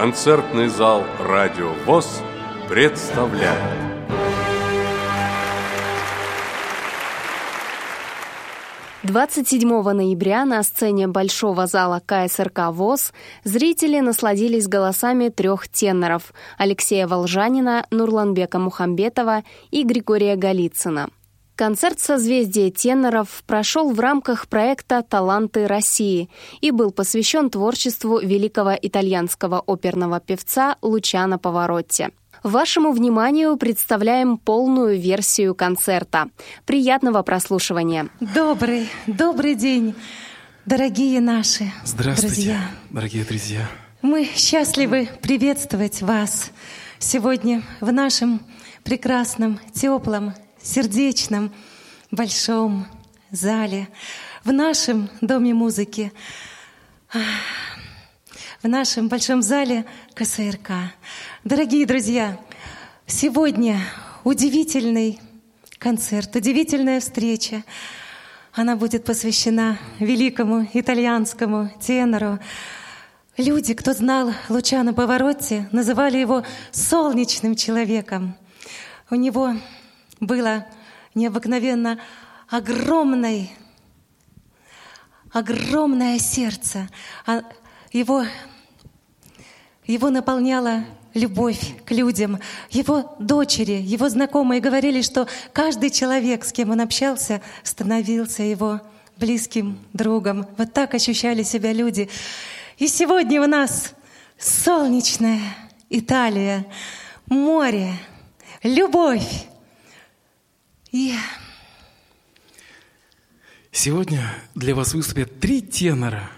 Концертный зал «Радио ВОЗ» представляет. Двадцать седьмого ноября на сцене Большого зала КСРК ВОЗ зрители насладились голосами трех теноров Алексея Волжанина, Нурланбека Мухамбетова и Григория Голицына – Концерт «Созвездие теноров» прошел в рамках проекта «Таланты России» и был посвящен творчеству великого итальянского оперного певца Лучано Поворотти. Вашему вниманию представляем полную версию концерта. Приятного прослушивания. Добрый, добрый день, дорогие наши Здравствуйте, друзья. дорогие друзья. Мы счастливы приветствовать вас сегодня в нашем прекрасном, теплом, сердечном, большом зале, в нашем Доме музыки, в нашем большом зале КСРК. Дорогие друзья, сегодня удивительный концерт, удивительная встреча. Она будет посвящена великому итальянскому тенору. Люди, кто знал Лучано Поворотти, называли его солнечным человеком. У него было необыкновенно огромной, огромное сердце. А его, его наполняла любовь к людям. Его дочери, его знакомые говорили, что каждый человек, с кем он общался, становился его близким другом. Вот так ощущали себя люди. И сегодня у нас солнечная Италия, море, любовь, и сегодня для вас выступят три тенора,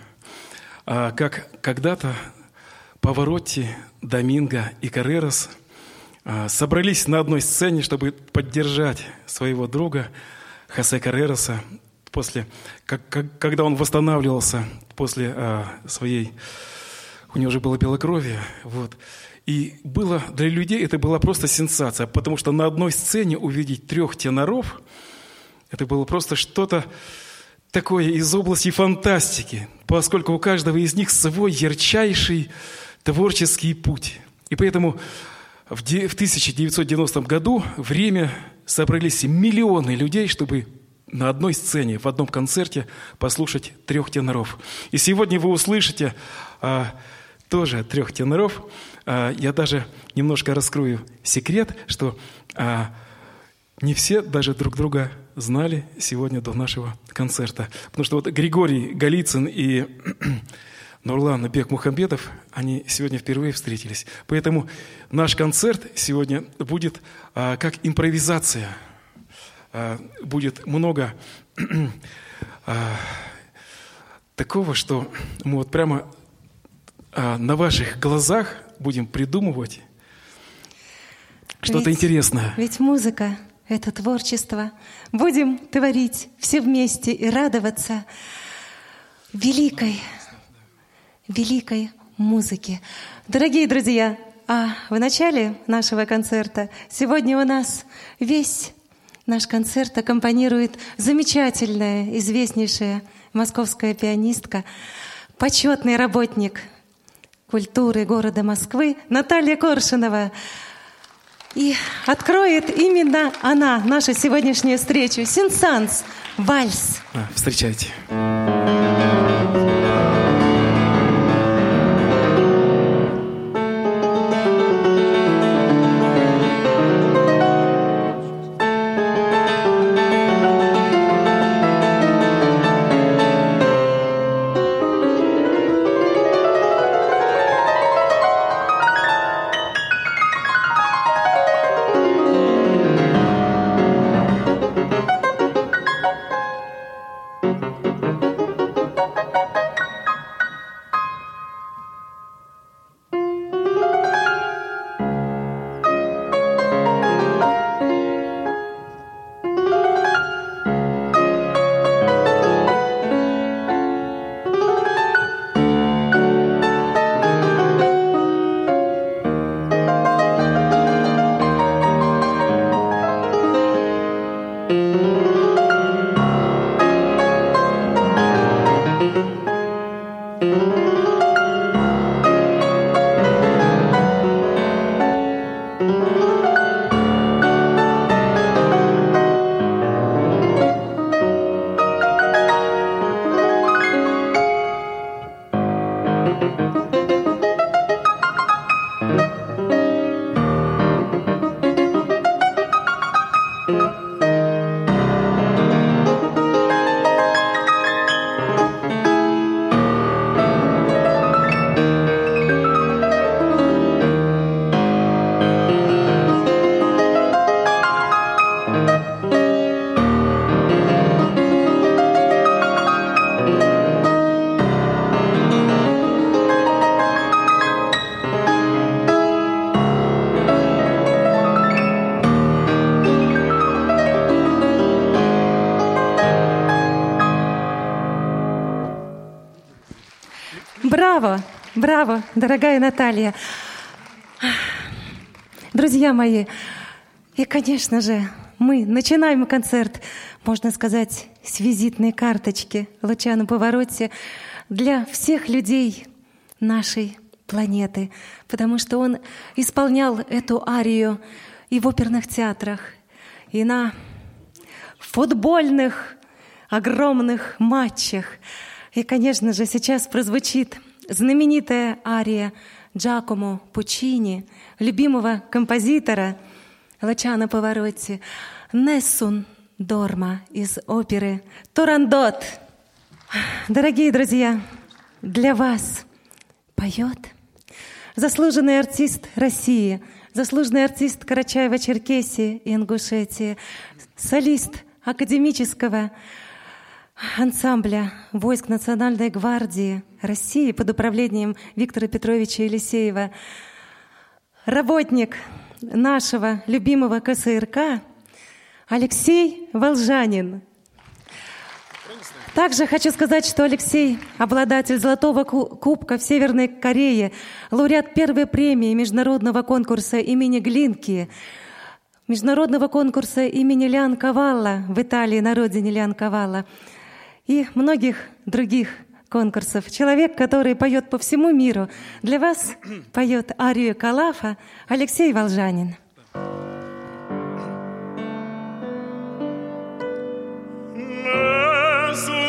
а, как когда-то Поворотти, Доминго и Каррерас а, собрались на одной сцене, чтобы поддержать своего друга Хосе Каррераса после, как, как, когда он восстанавливался после а, своей, у него уже было белокровие, вот. И было для людей это была просто сенсация, потому что на одной сцене увидеть трех теноров, это было просто что-то такое из области фантастики, поскольку у каждого из них свой ярчайший творческий путь. И поэтому в 1990 году в Риме собрались миллионы людей, чтобы на одной сцене, в одном концерте послушать трех теноров. И сегодня вы услышите а, тоже трех теноров – я даже немножко раскрою секрет, что а, не все даже друг друга знали сегодня до нашего концерта. Потому что вот Григорий Голицын и Нурлан Бек Мухамбетов, они сегодня впервые встретились. Поэтому наш концерт сегодня будет а, как импровизация. А, будет много а, такого, что мы вот прямо а, на ваших глазах будем придумывать что-то интересное. Ведь музыка — это творчество. Будем творить все вместе и радоваться великой, великой музыке. Дорогие друзья, а в начале нашего концерта сегодня у нас весь наш концерт аккомпанирует замечательная, известнейшая московская пианистка, почетный работник культуры города Москвы Наталья Коршинова. И откроет именно она нашу сегодняшнюю встречу. Синсанс, вальс. А, встречайте. Браво, браво, дорогая Наталья. Друзья мои, и, конечно же, мы начинаем концерт, можно сказать, с визитной карточки Лучана Повороте для всех людей нашей планеты, потому что он исполнял эту арию и в оперных театрах, и на футбольных огромных матчах. И, конечно же, сейчас прозвучит знаменитая ария Джакомо Пучини, любимого композитора Лачана Поворотти, «Нессун Дорма» из оперы «Турандот». Дорогие друзья, для вас поет заслуженный артист России, заслуженный артист Карачаева-Черкесии и Ингушетии, солист академического ансамбля войск Национальной гвардии России под управлением Виктора Петровича Елисеева, работник нашего любимого КСРК Алексей Волжанин. Также хочу сказать, что Алексей – обладатель Золотого кубка в Северной Корее, лауреат первой премии международного конкурса имени Глинки, международного конкурса имени Лян Кавалла в Италии, на родине Лян Кавалла – и многих других конкурсов. Человек, который поет по всему миру. Для вас поет арию Калафа Алексей Волжанин. Mesmo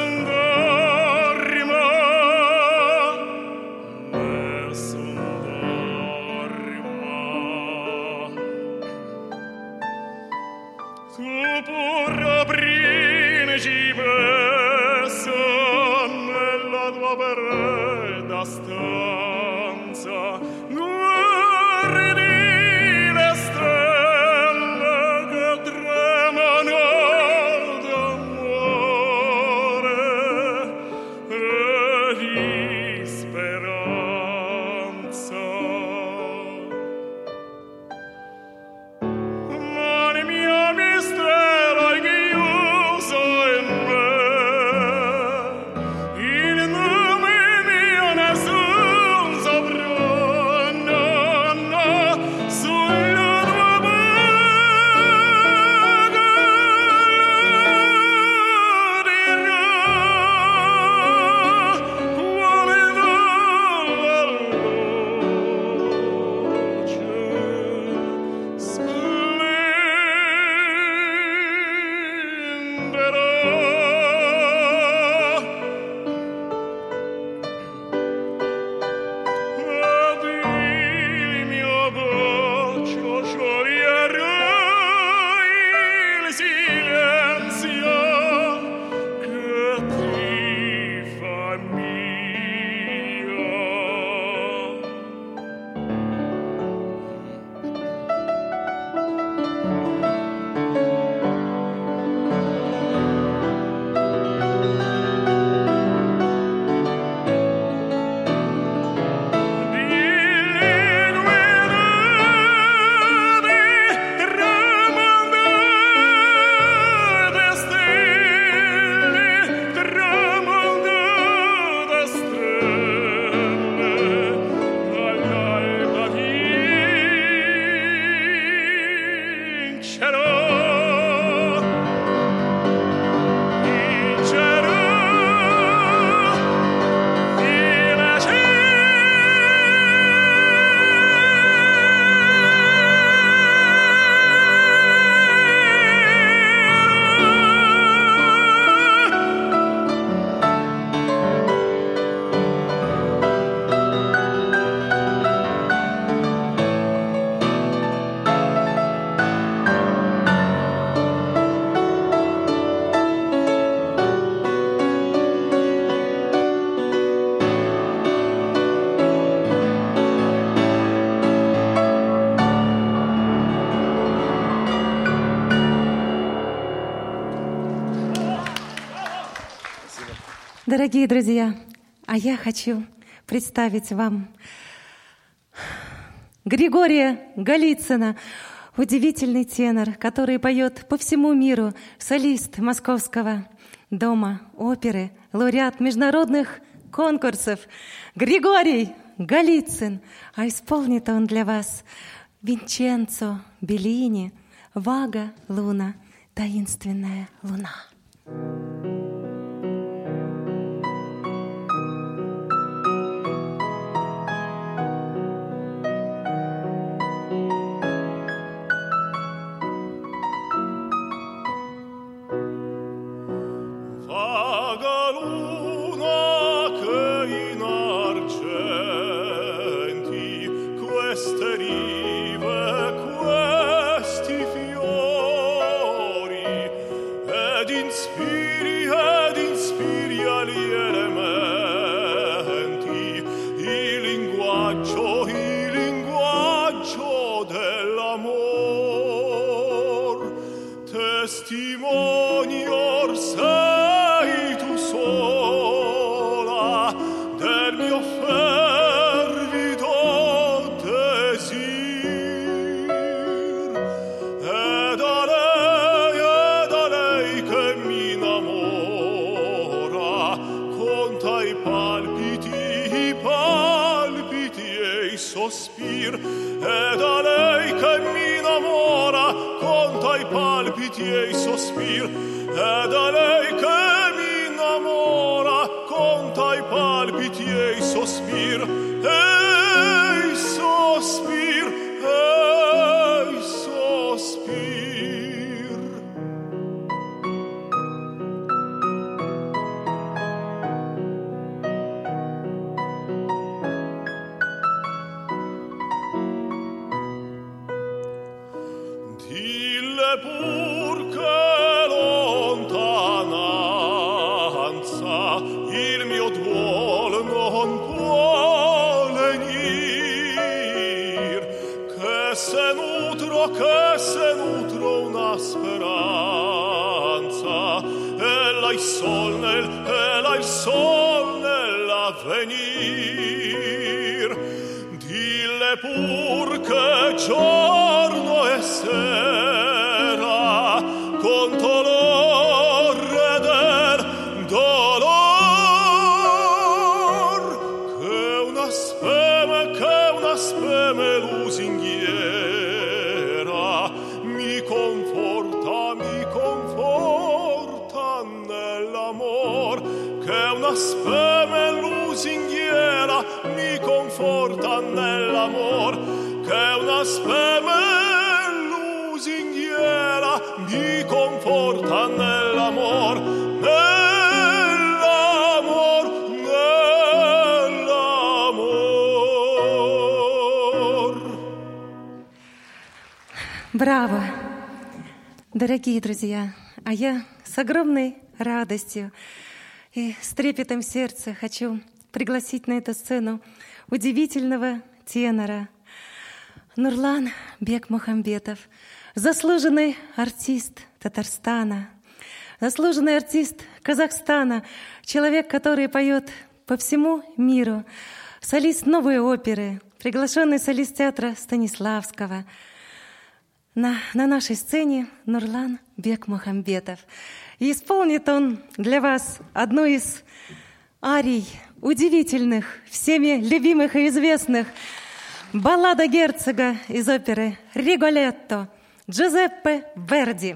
Дорогие друзья, а я хочу представить вам Григория Голицына, удивительный тенор, который поет по всему миру, солист Московского дома оперы, лауреат международных конкурсов. Григорий Голицын, а исполнит он для вас Винченцо Беллини, Вага Луна, таинственная луна. thank you Дорогие друзья, а я с огромной радостью и с трепетом сердца хочу пригласить на эту сцену удивительного тенора Нурлан Бек Мухамбетов, заслуженный артист Татарстана, заслуженный артист Казахстана, человек, который поет по всему миру, солист новой оперы, приглашенный солист театра Станиславского – на, на нашей сцене Нурлан Бек Мухамбетов. И исполнит он для вас одну из арий, удивительных, всеми любимых и известных, баллада герцога из оперы «Риголетто» Джузеппе Верди.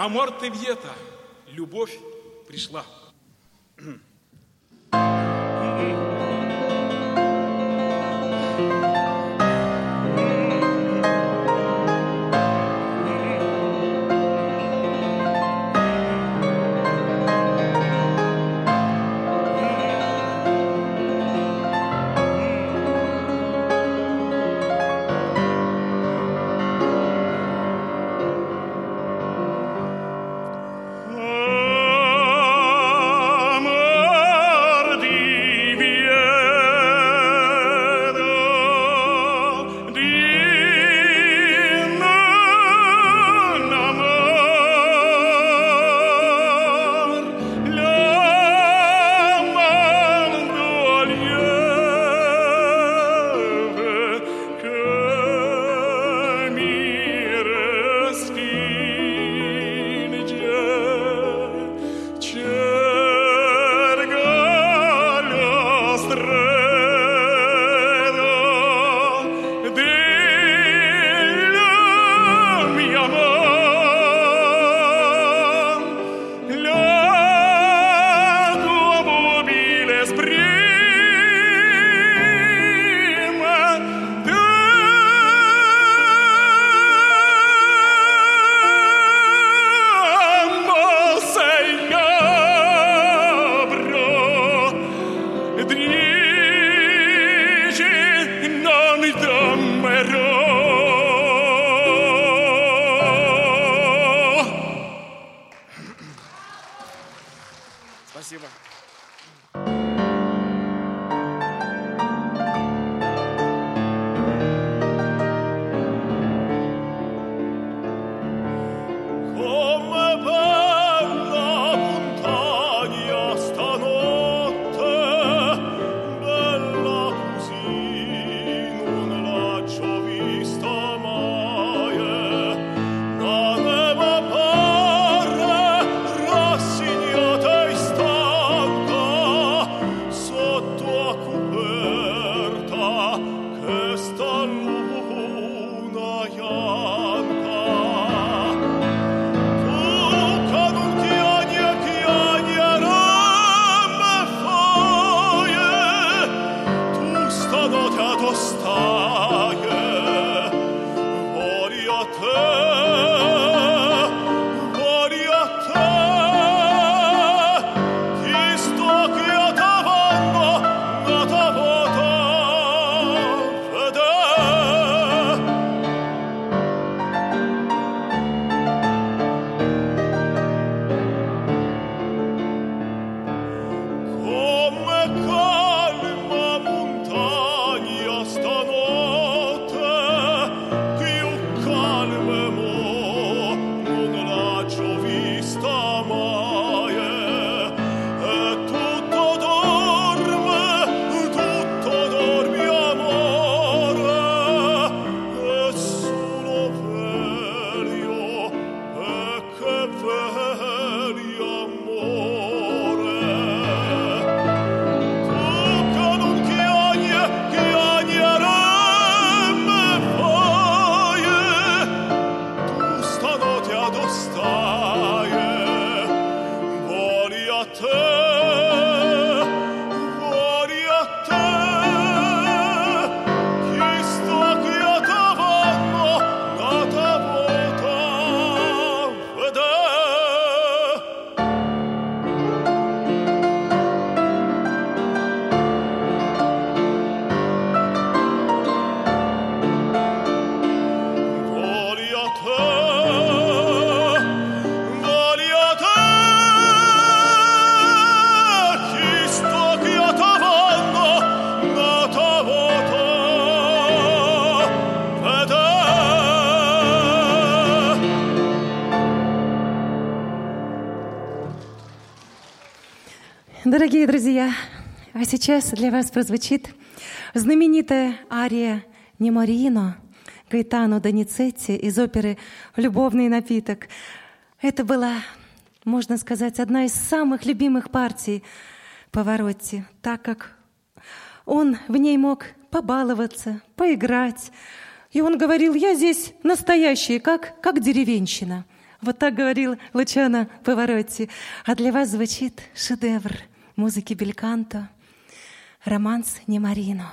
Амор Тевьета, а сейчас для вас прозвучит знаменитая ария «Неморино» Гайтано Доницетти из оперы «Любовный напиток». Это была, можно сказать, одна из самых любимых партий Поворотти, так как он в ней мог побаловаться, поиграть. И он говорил, я здесь настоящий, как, как деревенщина. Вот так говорил Лучано Поворотти. А для вас звучит шедевр музыки Бельканто, романс Немарино.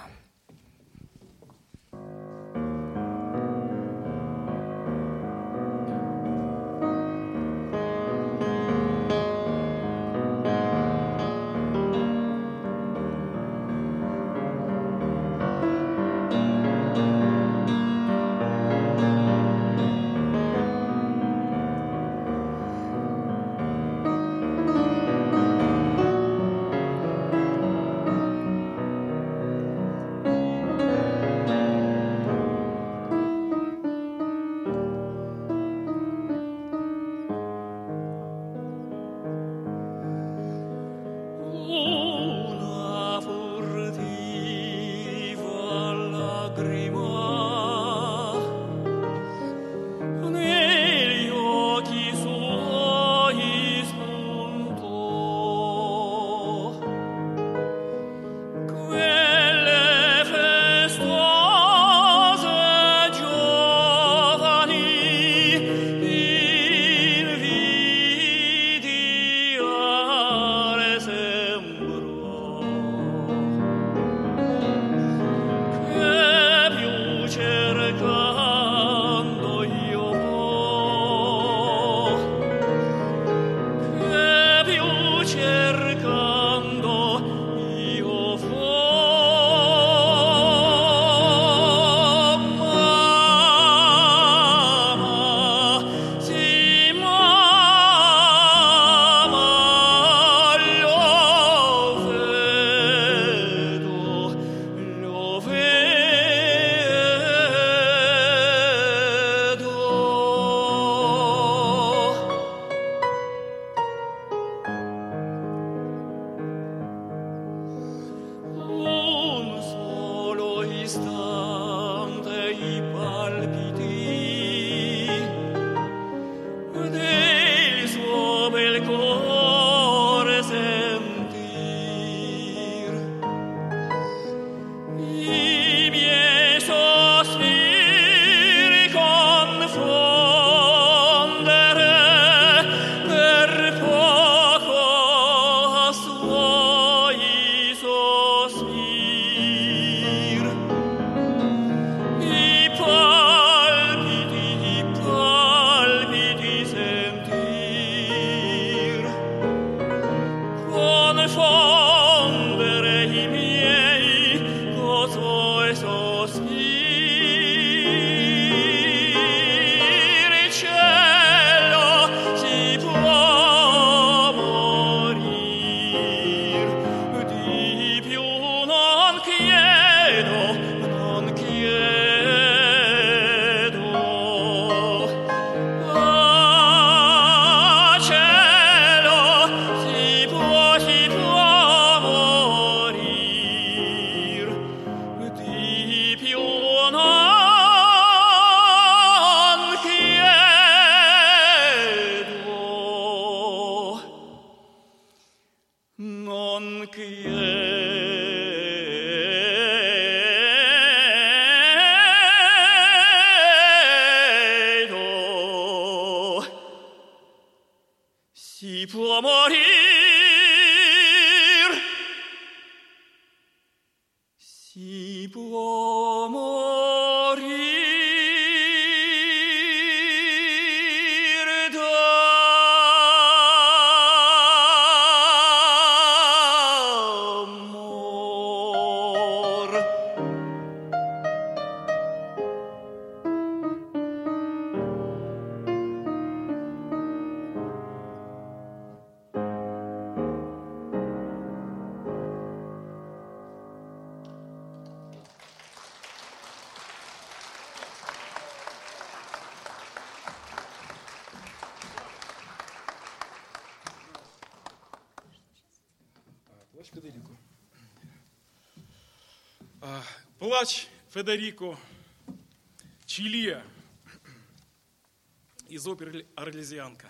Федерико Чилия из оперы «Орлезианка».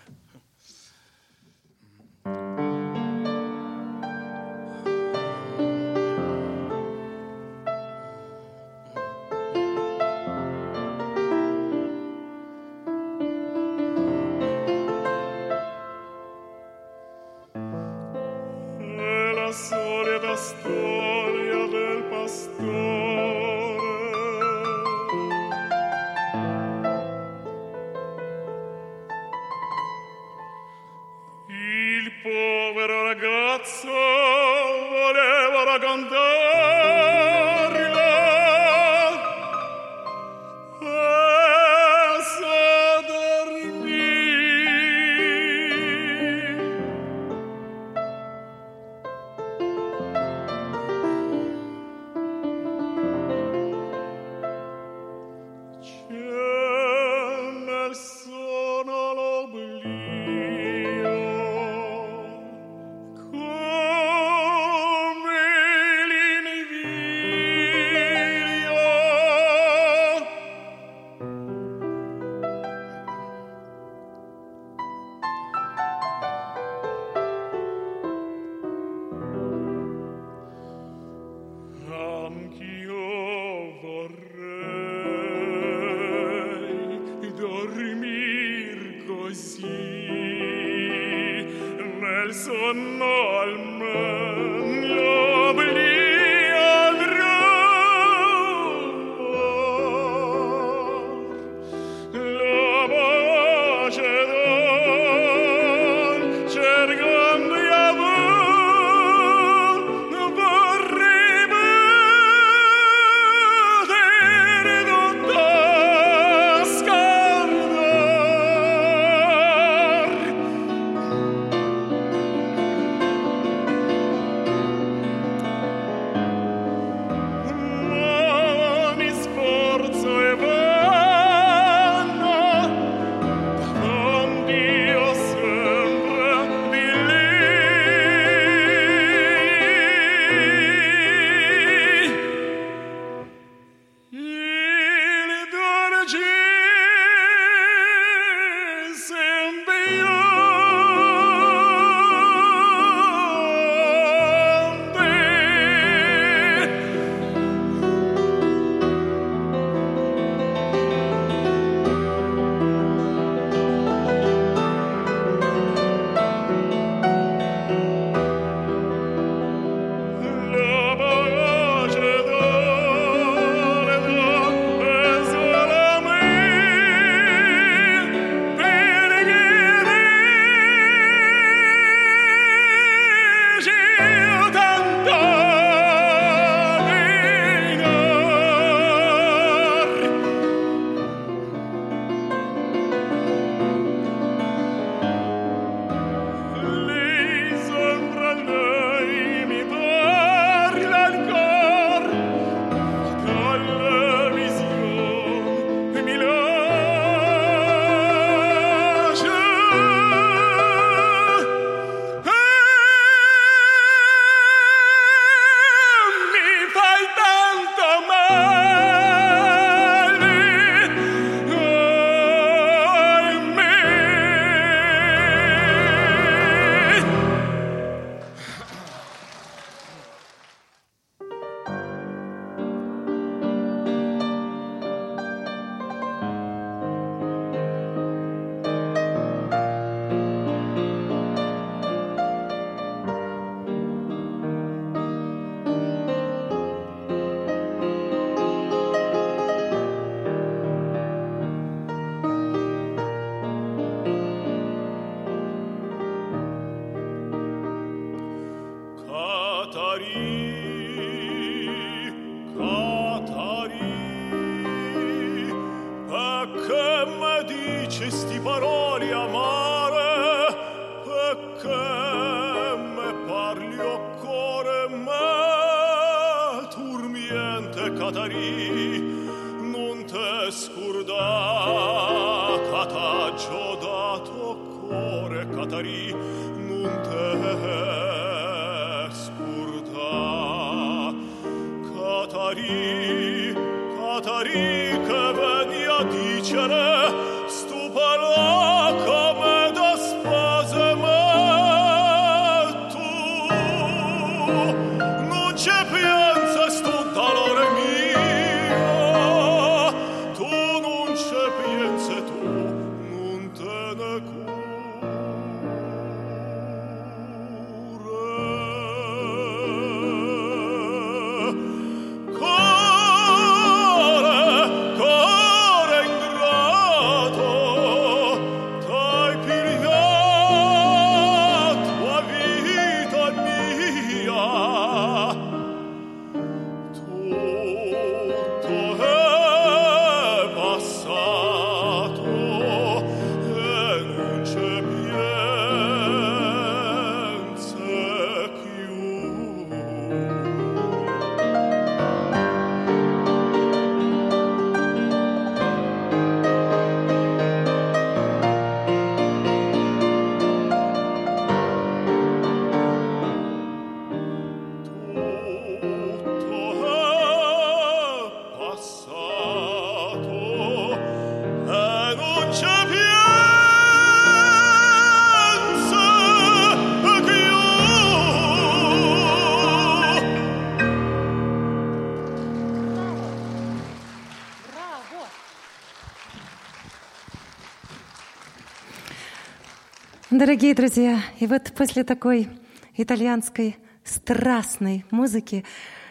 Дорогие друзья, и вот после такой итальянской страстной музыки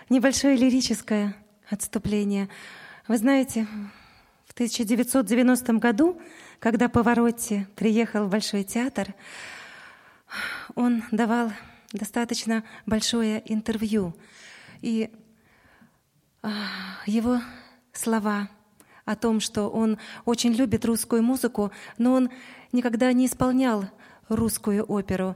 небольшое лирическое отступление. Вы знаете, в 1990 году, когда Поворотти приехал в Большой театр, он давал достаточно большое интервью. И а, его слова о том, что он очень любит русскую музыку, но он никогда не исполнял русскую оперу.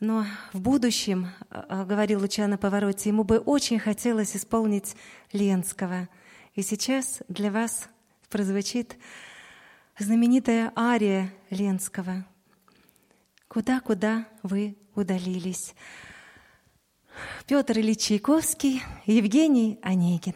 Но в будущем, а, говорил Лучано Повороте, ему бы очень хотелось исполнить Ленского. И сейчас для вас прозвучит знаменитая ария Ленского «Куда-куда вы удалились». Петр Ильич Чайковский, Евгений Онегин.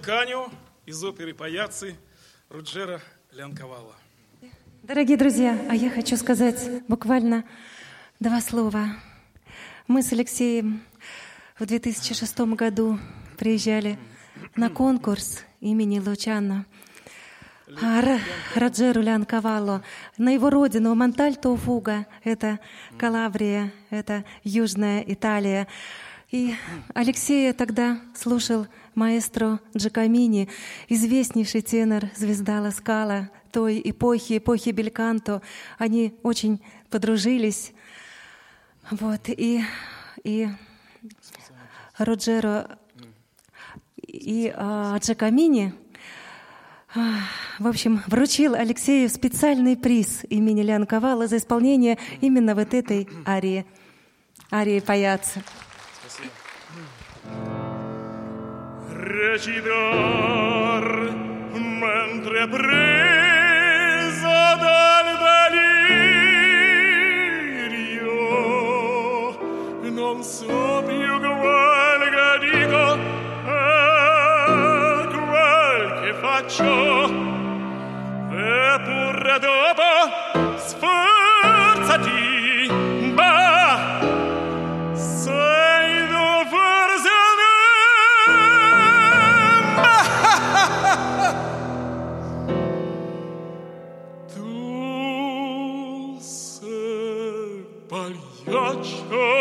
Канио из оперы «Паяцци» Руджера Лянковала. Дорогие друзья, а я хочу сказать буквально два слова. Мы с Алексеем в 2006 году приезжали на конкурс имени Лучано а, Р- Раджеру Лянковало на его родину Монтальто Фуга, это Калабрия, это Южная Италия. И Алексея тогда слушал маэстро Джакамини, известнейший тенор, звезда Ласкала той эпохи, эпохи Бельканто. Они очень подружились. Вот, и, и Роджеро и а, Джакамини, а, в общем, вручил Алексею специальный приз имени Лянковала за исполнение именно вот этой арии, арии паяца. recidar mentre presa dal delirio non so più quel che dico e quel che faccio. Eppure dopo sforzati Oh.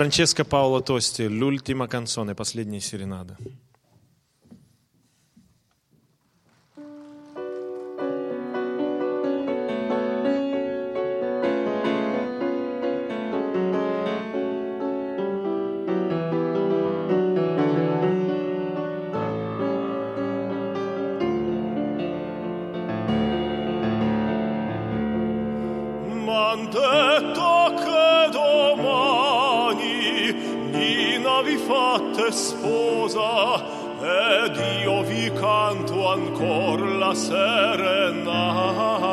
Франческо Пауло Тости, «L'ultima canzone», «Последняя серенада». come sposa ed io vi canto ancor la serenata.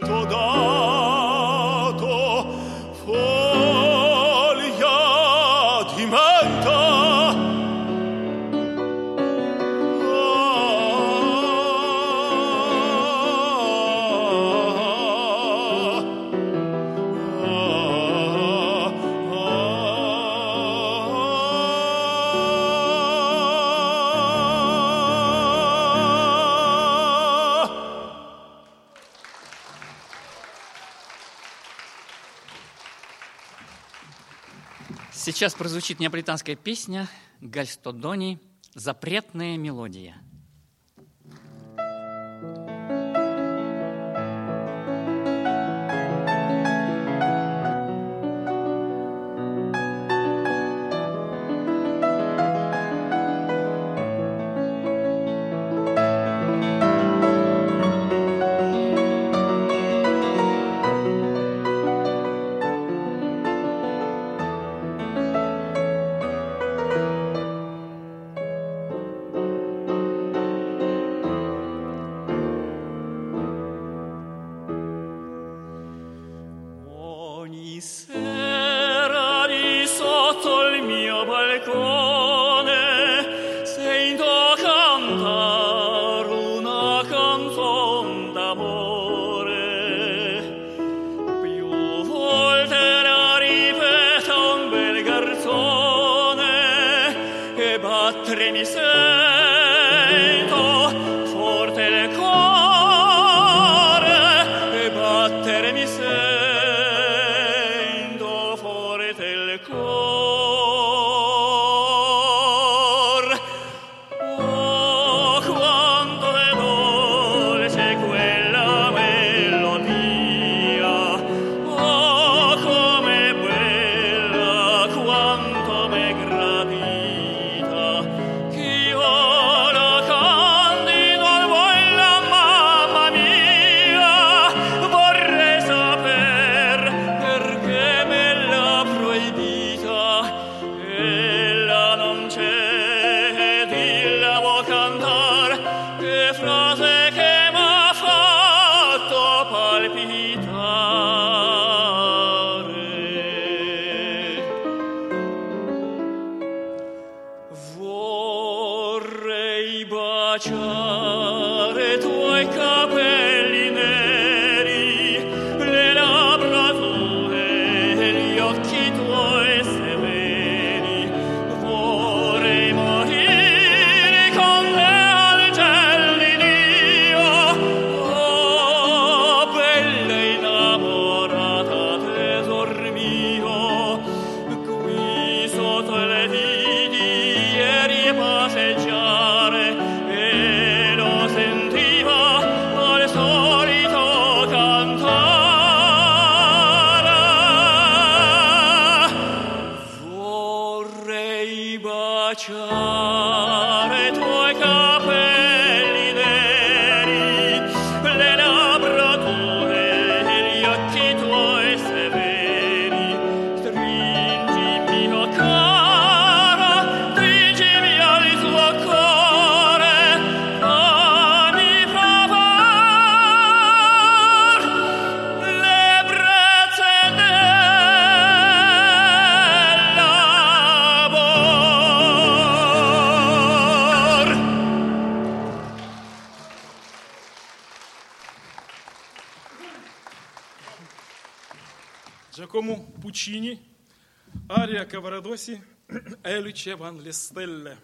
toda Сейчас прозвучит неаполитанская песня Гальстодони «Запретная мелодия». Пучини, ария Каварадоси, Эличе ван Лестелле.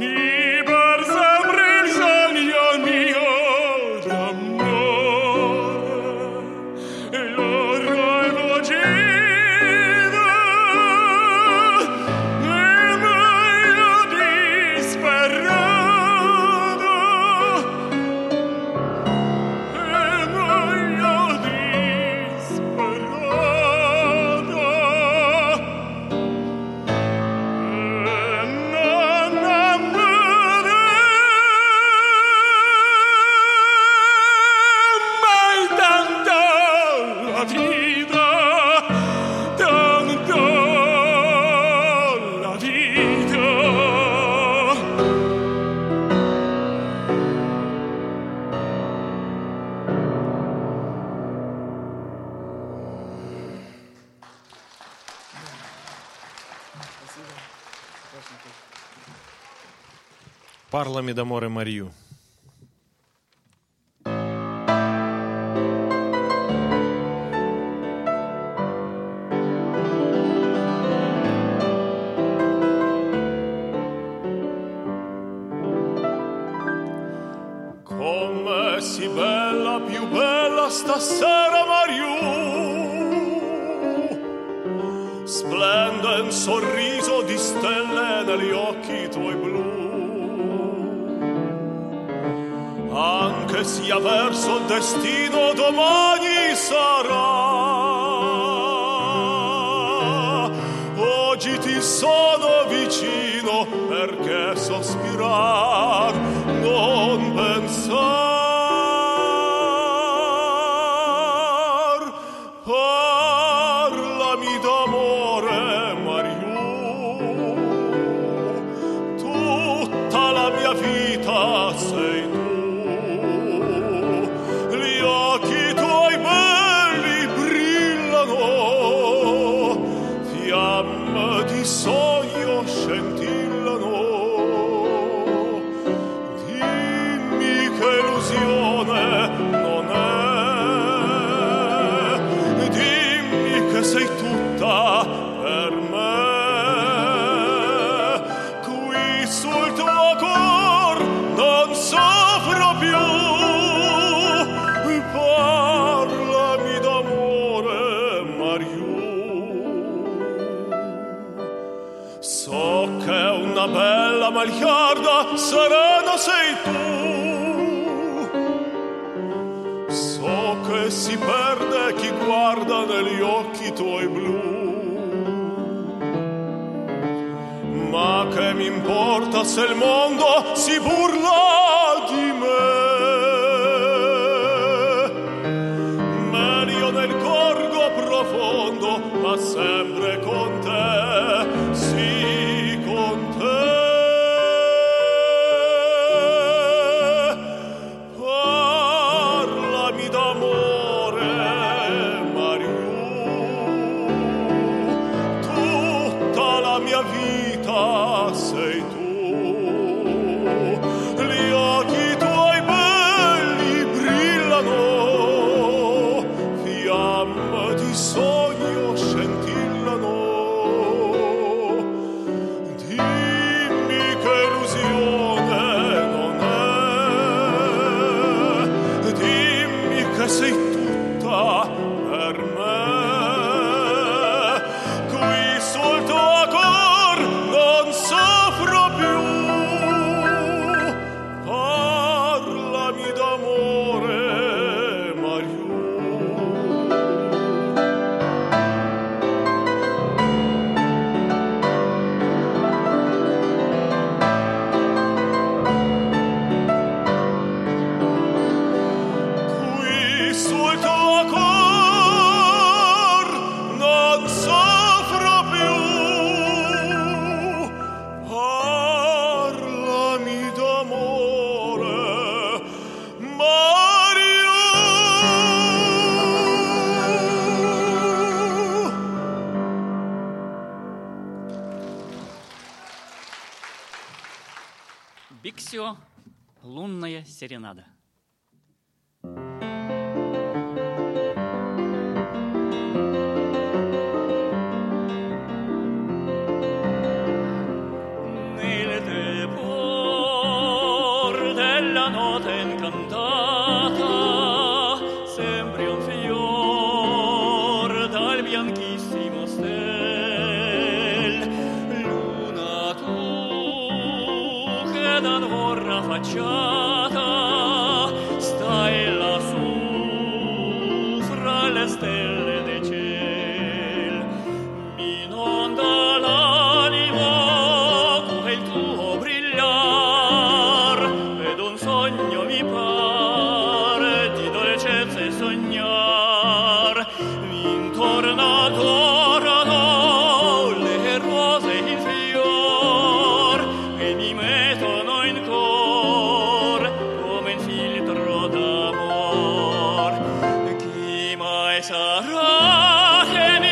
Annie Даморе Марию. che mi importa se il mondo si burla di me? Amen.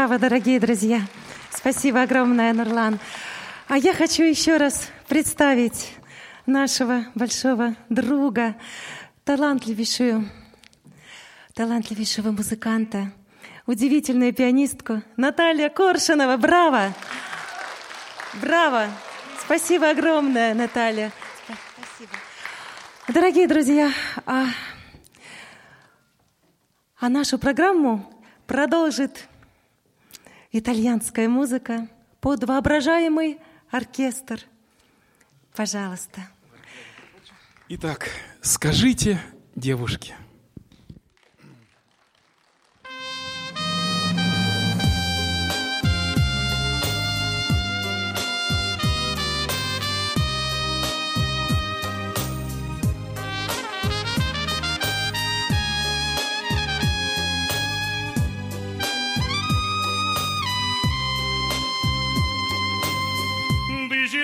Браво, дорогие друзья. Спасибо огромное, Нурлан. А я хочу еще раз представить нашего большого друга, талантливейшую, талантливейшего музыканта, удивительную пианистку Наталья Коршунова. Браво! Браво! Спасибо огромное, Наталья. Спасибо. Дорогие друзья, а а нашу программу продолжит итальянская музыка под воображаемый оркестр. Пожалуйста. Итак, скажите, девушки,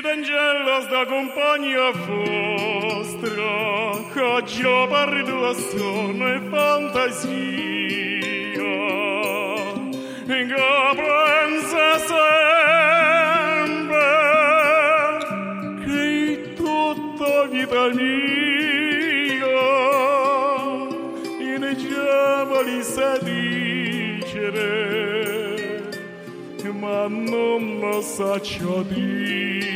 Dici d'angelo sta compagnia vostra, che già perdo a sonno e fantasia, che pensa sempre che tutta vita mia, in giovani sa dicere, ma non lo so ciò di.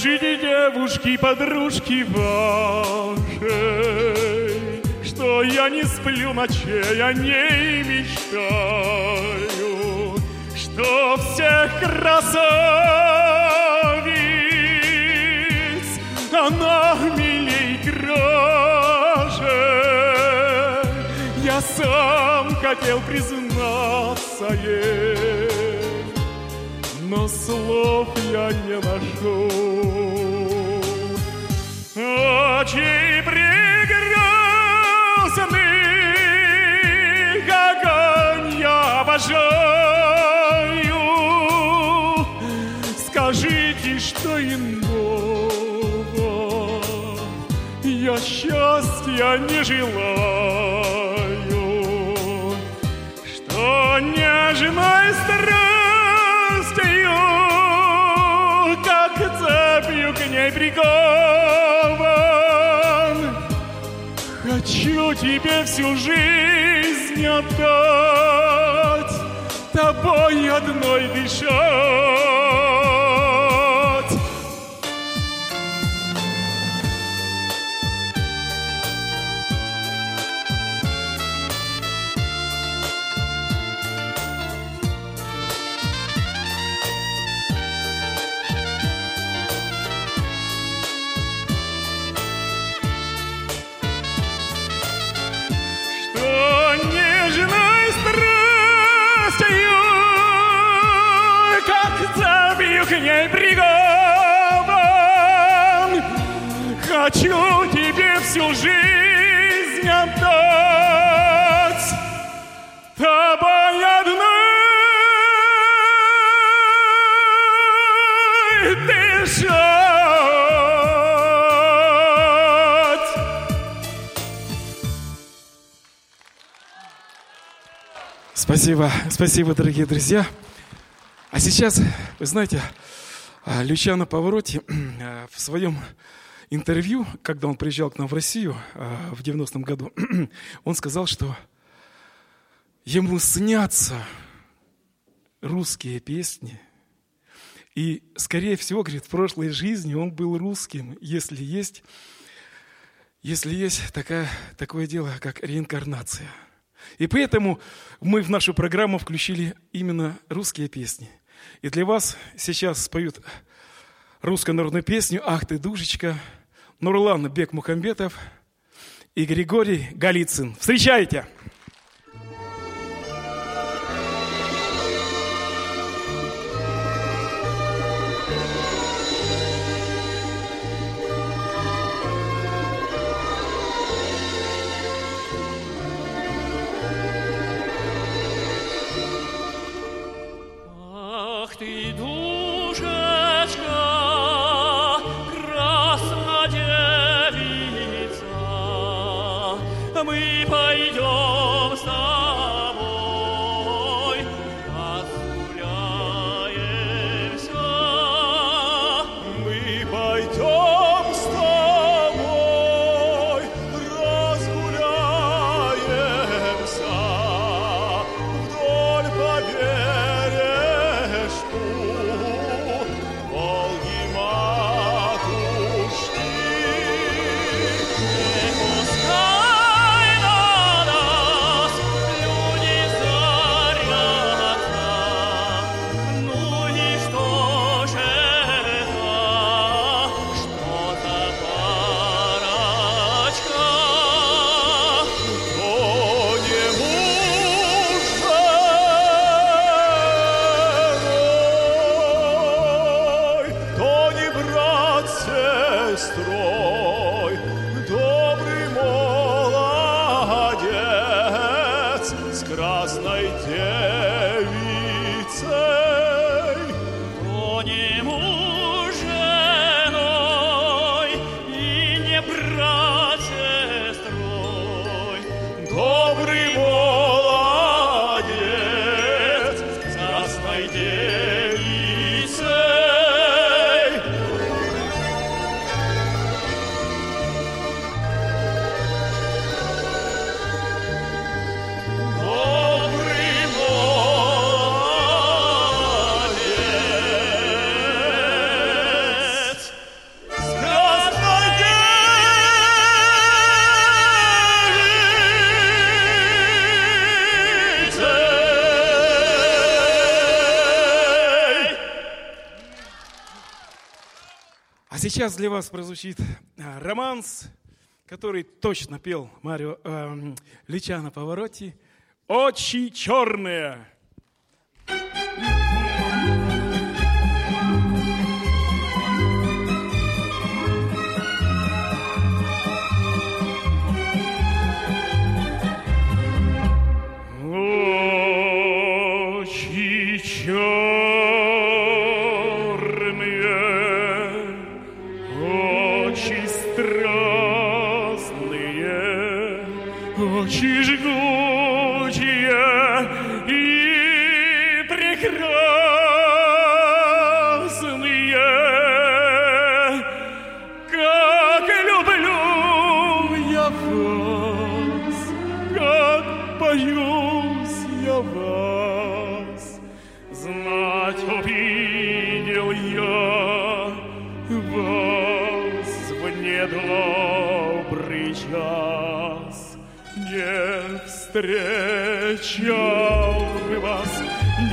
Скажите, девушки, подружки вашей, что я не сплю ночей, о ней мечтаю, что всех красавиц она милей краше. Я сам хотел признаться ей, но слов я не нашел. Очи прекрасны, как огонь я обожаю. Скажите, что иного я счастья не желаю, что нежной тебе всю жизнь отдать, тобой одной дышать. Хочу тебе всю жизнь отдать. Тобой одной дышать. Спасибо, спасибо, дорогие друзья. А сейчас, вы знаете, а, Лючано Повороти а, в своем интервью, когда он приезжал к нам в Россию а, в 90-м году, он сказал, что ему снятся русские песни. И, скорее всего, говорит, в прошлой жизни он был русским, если есть, если есть такая, такое дело, как реинкарнация. И поэтому мы в нашу программу включили именно русские песни. И для вас сейчас споют русскую народную песню «Ах ты, душечка» Нурлан Бек Мухамбетов и Григорий Голицын. Встречайте! Сейчас для вас прозвучит а, романс, который точно пел Марио эм, Личано Поворотти. «Очи черные».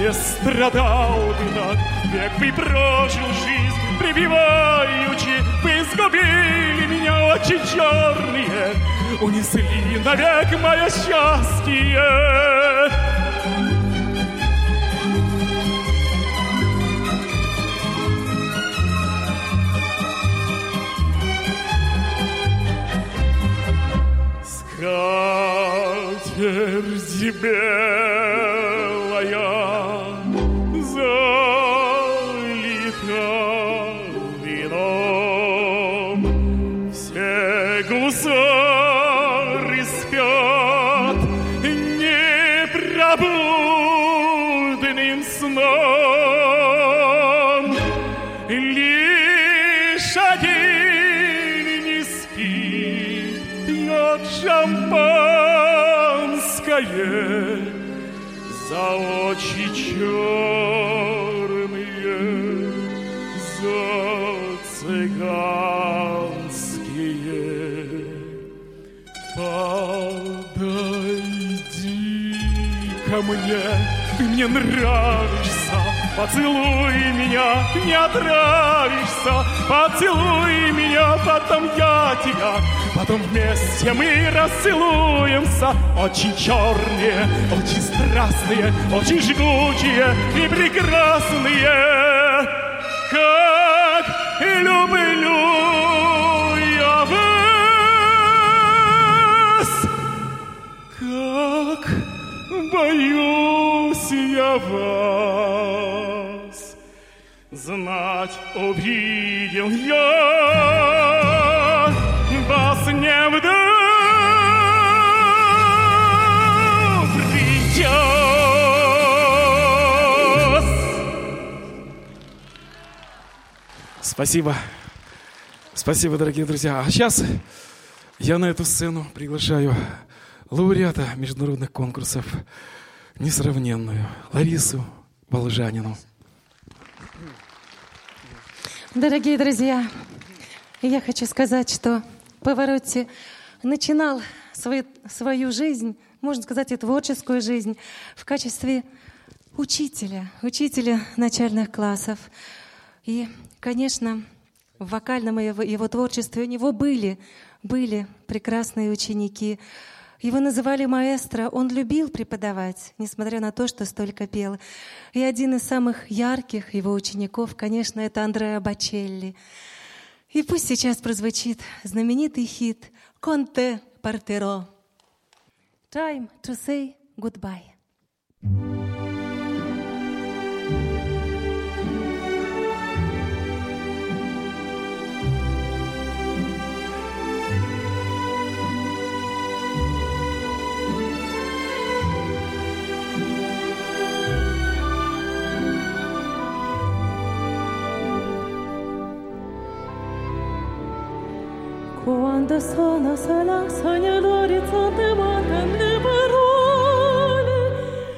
Не страдал бы так, век бы прожил жизнь, прибиваючи, вы сгубили меня очень черные, унесли навек мое счастье. Скатерть белая поцелуй меня, не отравишься, поцелуй меня, потом я тебя, потом вместе мы расцелуемся. Очень черные, очень страстные, очень жгучие и прекрасные, как люблю я вас, как боюсь я вас. Знать увидел я вас не Спасибо. Спасибо, дорогие друзья. А сейчас я на эту сцену приглашаю лауреата международных конкурсов, несравненную Ларису Волжанину. Дорогие друзья, я хочу сказать, что Поворотти начинал свою, свою жизнь, можно сказать, и творческую жизнь в качестве учителя, учителя начальных классов. И, конечно, в вокальном его, его творчестве у него были, были прекрасные ученики. Его называли маэстро, он любил преподавать, несмотря на то, что столько пел. И один из самых ярких его учеников, конечно, это Андреа Бачелли. И пусть сейчас прозвучит знаменитый хит «Конте партеро». Time to say goodbye. Quando sono sola sogno l'orizzonte mancano le parole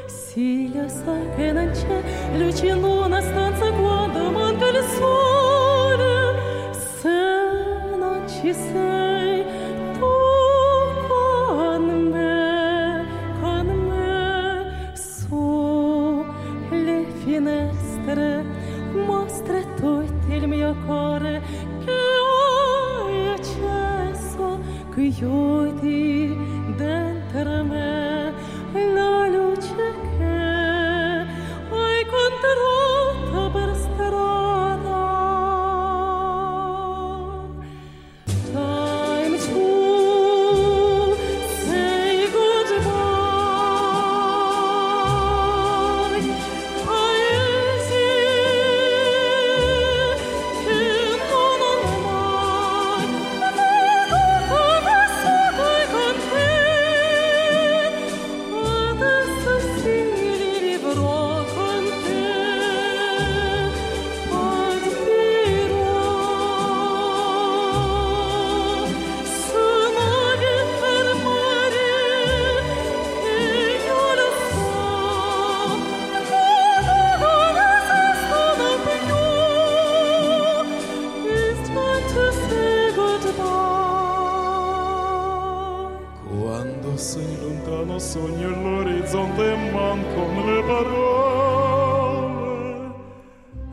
Sì, lo sai che non c'è luce in una stanza quando manca il sole. Se non ci sei you're the sogno l'orizzonte mancano le parole.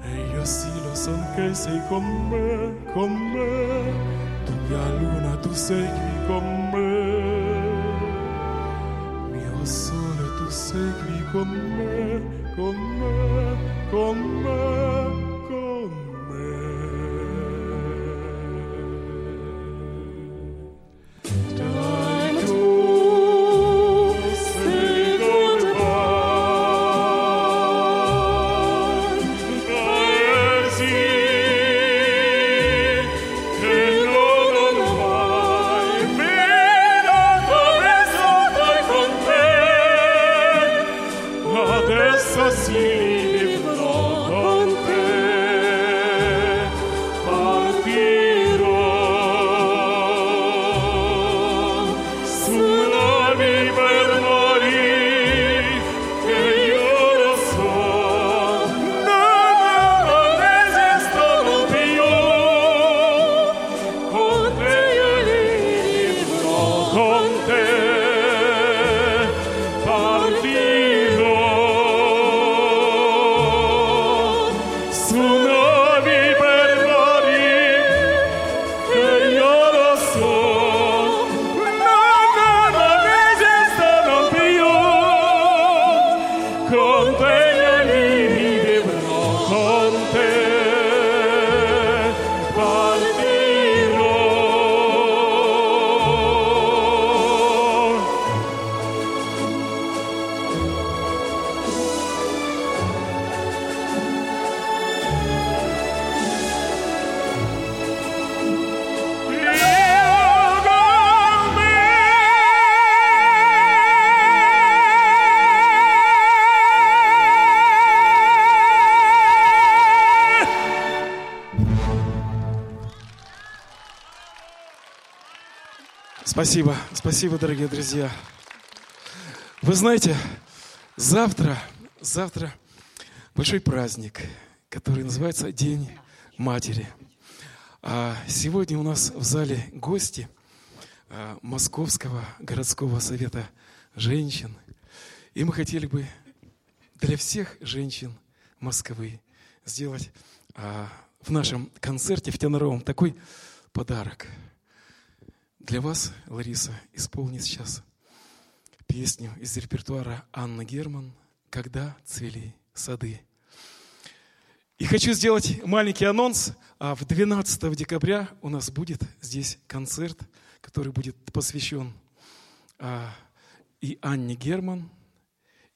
E io sì lo so che sei con me, con me. Tu mia luna, tu sei qui con me. Mio sole, tu sei qui con me, con me, con me, Спасибо, спасибо, дорогие друзья. Вы знаете, завтра, завтра большой праздник, который называется День Матери. А сегодня у нас в зале гости а, Московского городского совета женщин. И мы хотели бы для всех женщин Москвы сделать а, в нашем концерте в теноровом такой подарок – для вас, Лариса, исполнит сейчас песню из репертуара Анны Герман «Когда цвели сады». И хочу сделать маленький анонс. А в 12 декабря у нас будет здесь концерт, который будет посвящен а, и Анне Герман,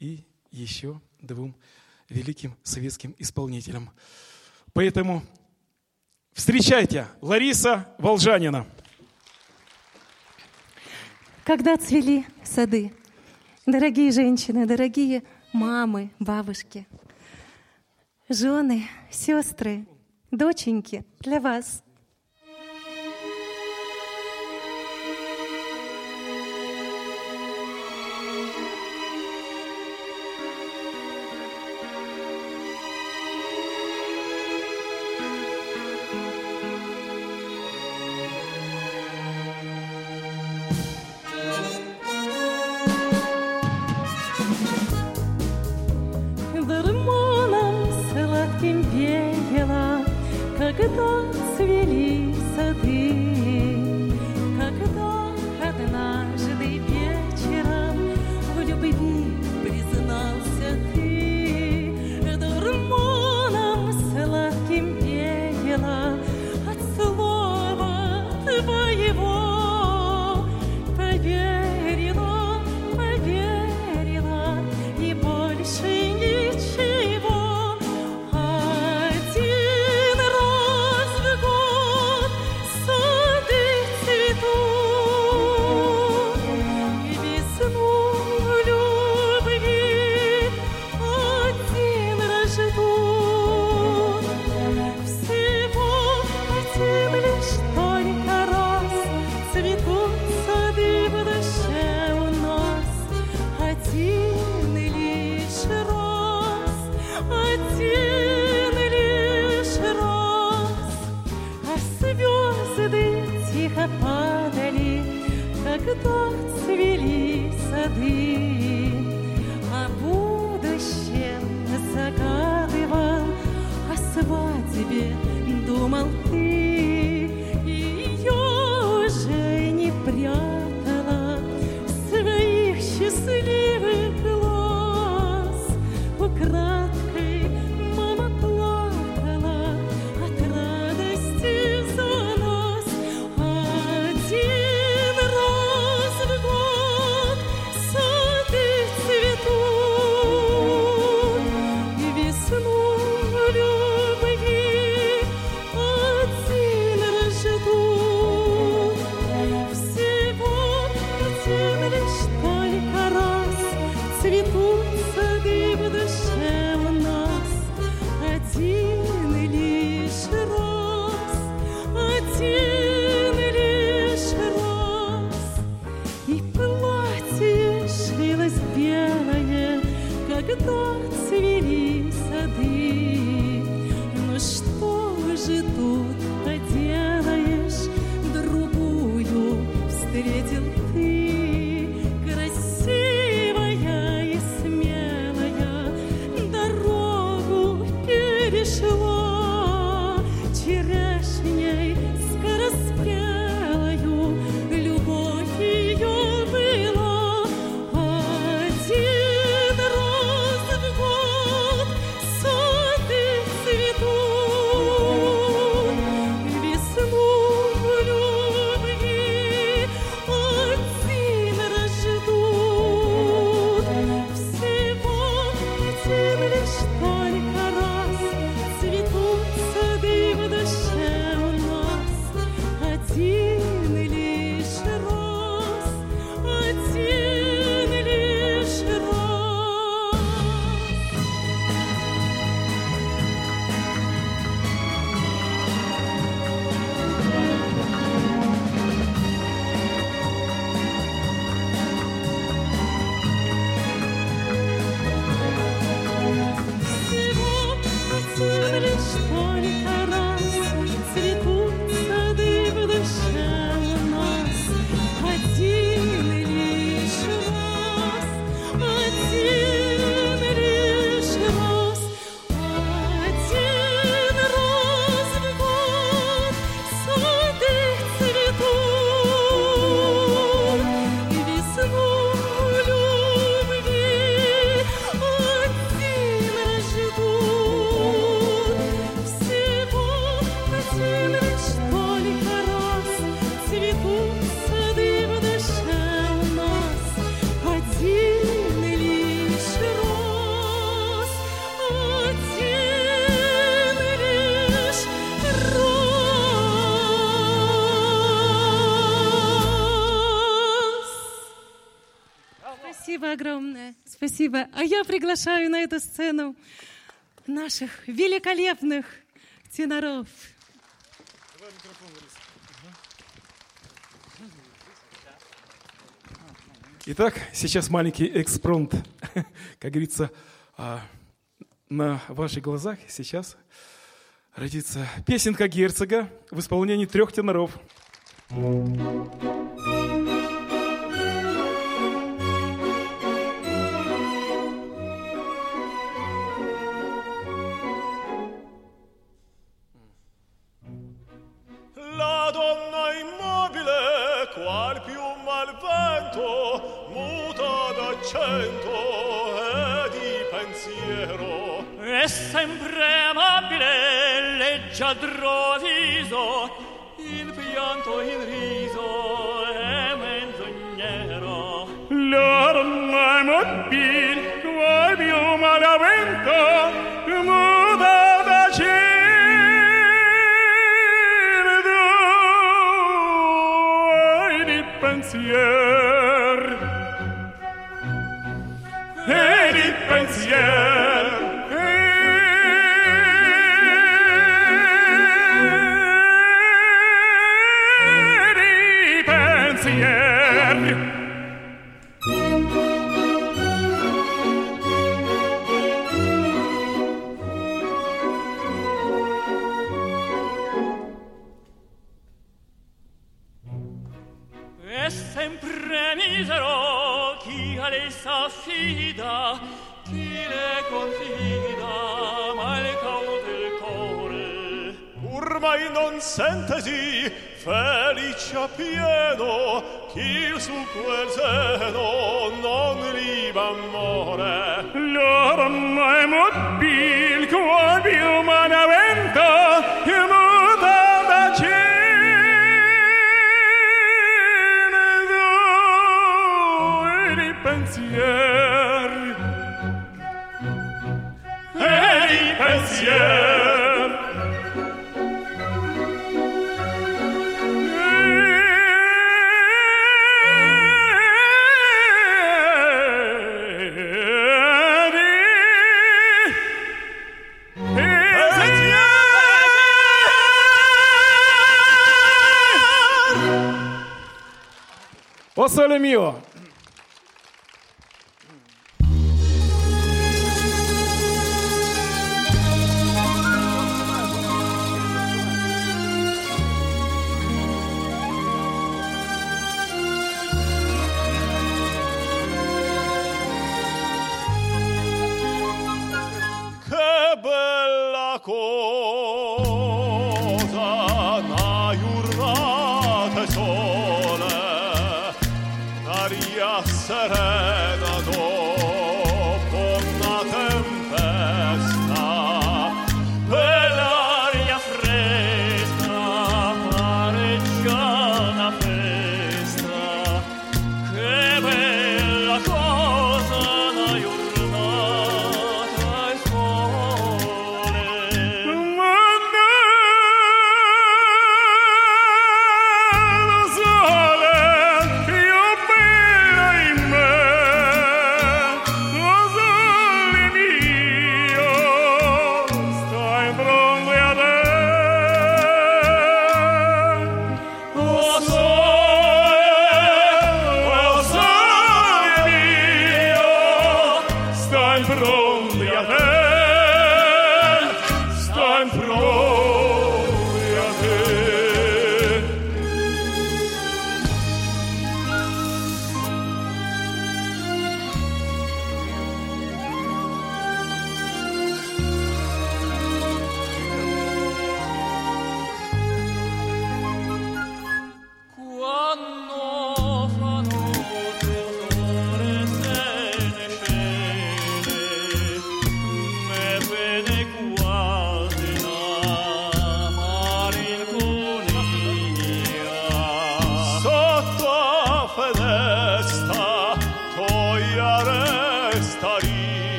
и еще двум великим советским исполнителям. Поэтому встречайте Лариса Волжанина. Когда цвели сады, дорогие женщины, дорогие мамы, бабушки, жены, сестры, доченьки, для вас – Спасибо. А я приглашаю на эту сцену наших великолепных теноров. Итак, сейчас маленький экспромт. Как говорится, а, на ваших глазах сейчас родится песенка герцога в исполнении трех теноров. La cento e di pensiero. E sempre amabile leggiadro viso il pianto il riso e menzognero l'arma l'ormai mobile mai non sentesi felice pieno chi su quel seno non riva amore. L'orma è mobil qual più manaventa che muta da cene due pensieri. E i pensieri. Você é.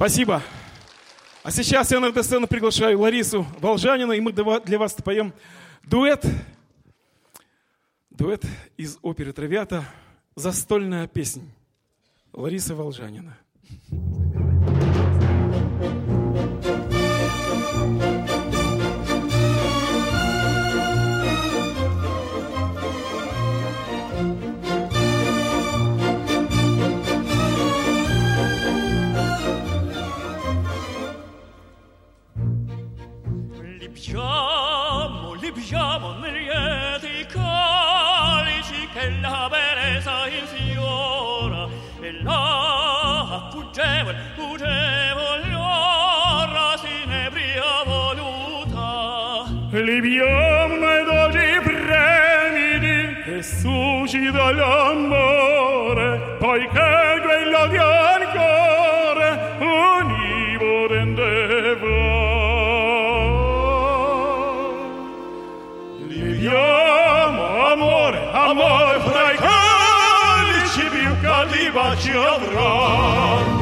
Спасибо. А сейчас я на эту сцену приглашаю Ларису Волжанину, и мы для вас поем дуэт. Дуэт из оперы «Травята» «Застольная песня». Лариса Волжанина. Libgiamo, la fuggevole, fuggevole ora si nebria voluta. Libiamo noi dolci fremiti che suscita l'amore, poiché quello di ancora univo rendeva. Libiamo amore, amore fra i calici più caldi baci avrà.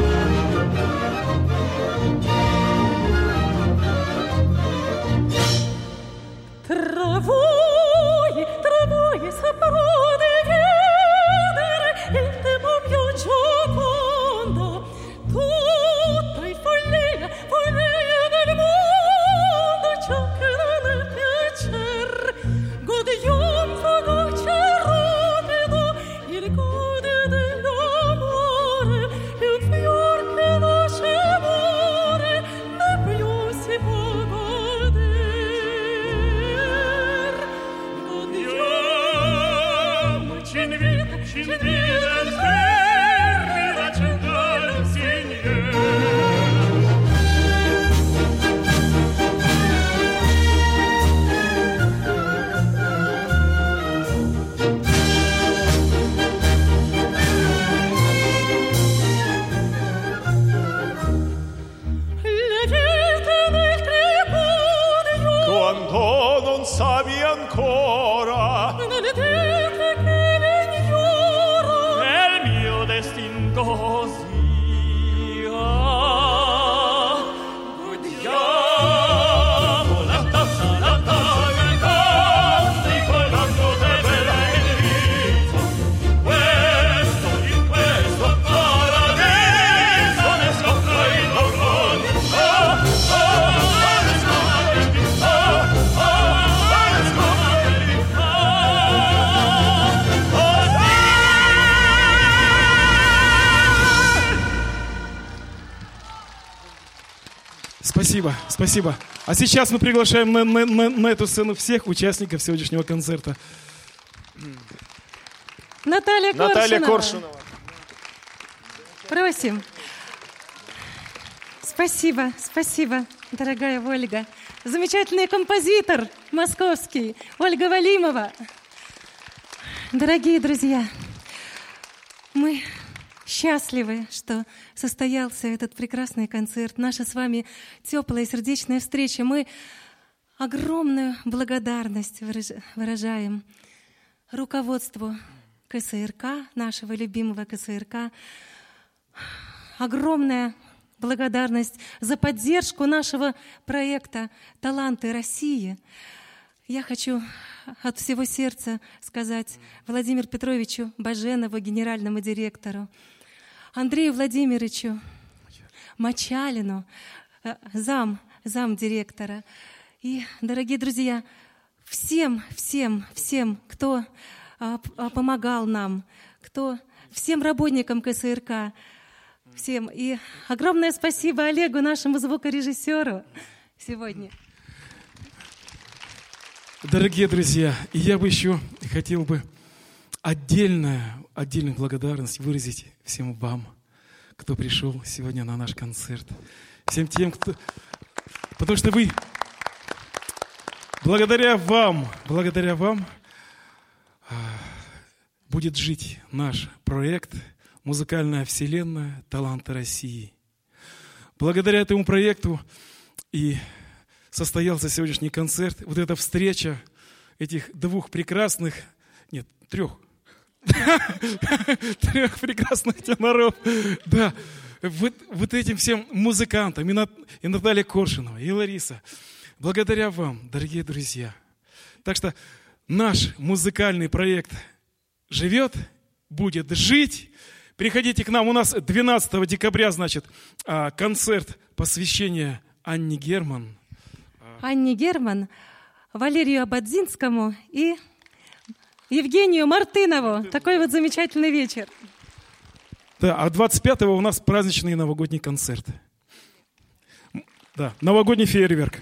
Спасибо. А сейчас мы приглашаем на, на- на- на эту сцену всех участников сегодняшнего концерта. Наталья Коршунова. Наталья Коршунова. Просим. Спасибо, спасибо, дорогая Ольга. Замечательный композитор московский, Ольга Валимова. Дорогие друзья, мы счастливы, что состоялся этот прекрасный концерт. Наша с вами теплая сердечная встреча. Мы огромную благодарность выраж- выражаем руководству КСРК, нашего любимого КСРК. Огромная благодарность за поддержку нашего проекта «Таланты России». Я хочу от всего сердца сказать Владимиру Петровичу Баженову, генеральному директору, Андрею Владимировичу Мачалину, э, зам, зам директора. И, дорогие друзья, всем, всем, всем, кто а, а, помогал нам, кто, всем работникам КСРК, всем. И огромное спасибо Олегу, нашему звукорежиссеру сегодня. Дорогие друзья, я бы еще хотел бы отдельную, отдельную благодарность выразить всем вам, кто пришел сегодня на наш концерт. Всем тем, кто... Потому что вы, благодаря вам, благодаря вам, а, будет жить наш проект «Музыкальная вселенная. Таланты России». Благодаря этому проекту и состоялся сегодняшний концерт, вот эта встреча этих двух прекрасных, нет, трех, трех прекрасных теноров, да, вот, вот этим всем музыкантам, и, Нат, и Наталья Коршинова, и Лариса, благодаря вам, дорогие друзья. Так что наш музыкальный проект живет, будет жить. Приходите к нам, у нас 12 декабря, значит, а, концерт посвящения Анне Герман. Анне Герман, Валерию Абадзинскому и Евгению Мартынову. Такой вот замечательный вечер. Да, а 25-го у нас праздничный новогодний концерт. Да, новогодний фейерверк.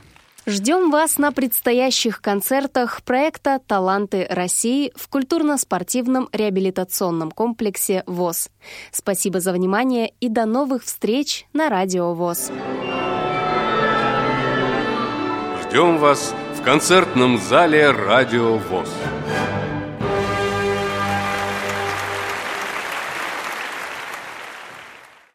Ждем вас на предстоящих концертах проекта «Таланты России» в культурно-спортивном реабилитационном комплексе ВОЗ. Спасибо за внимание и до новых встреч на Радио ВОЗ. Ждем вас в концертном зале «Радио ВОЗ».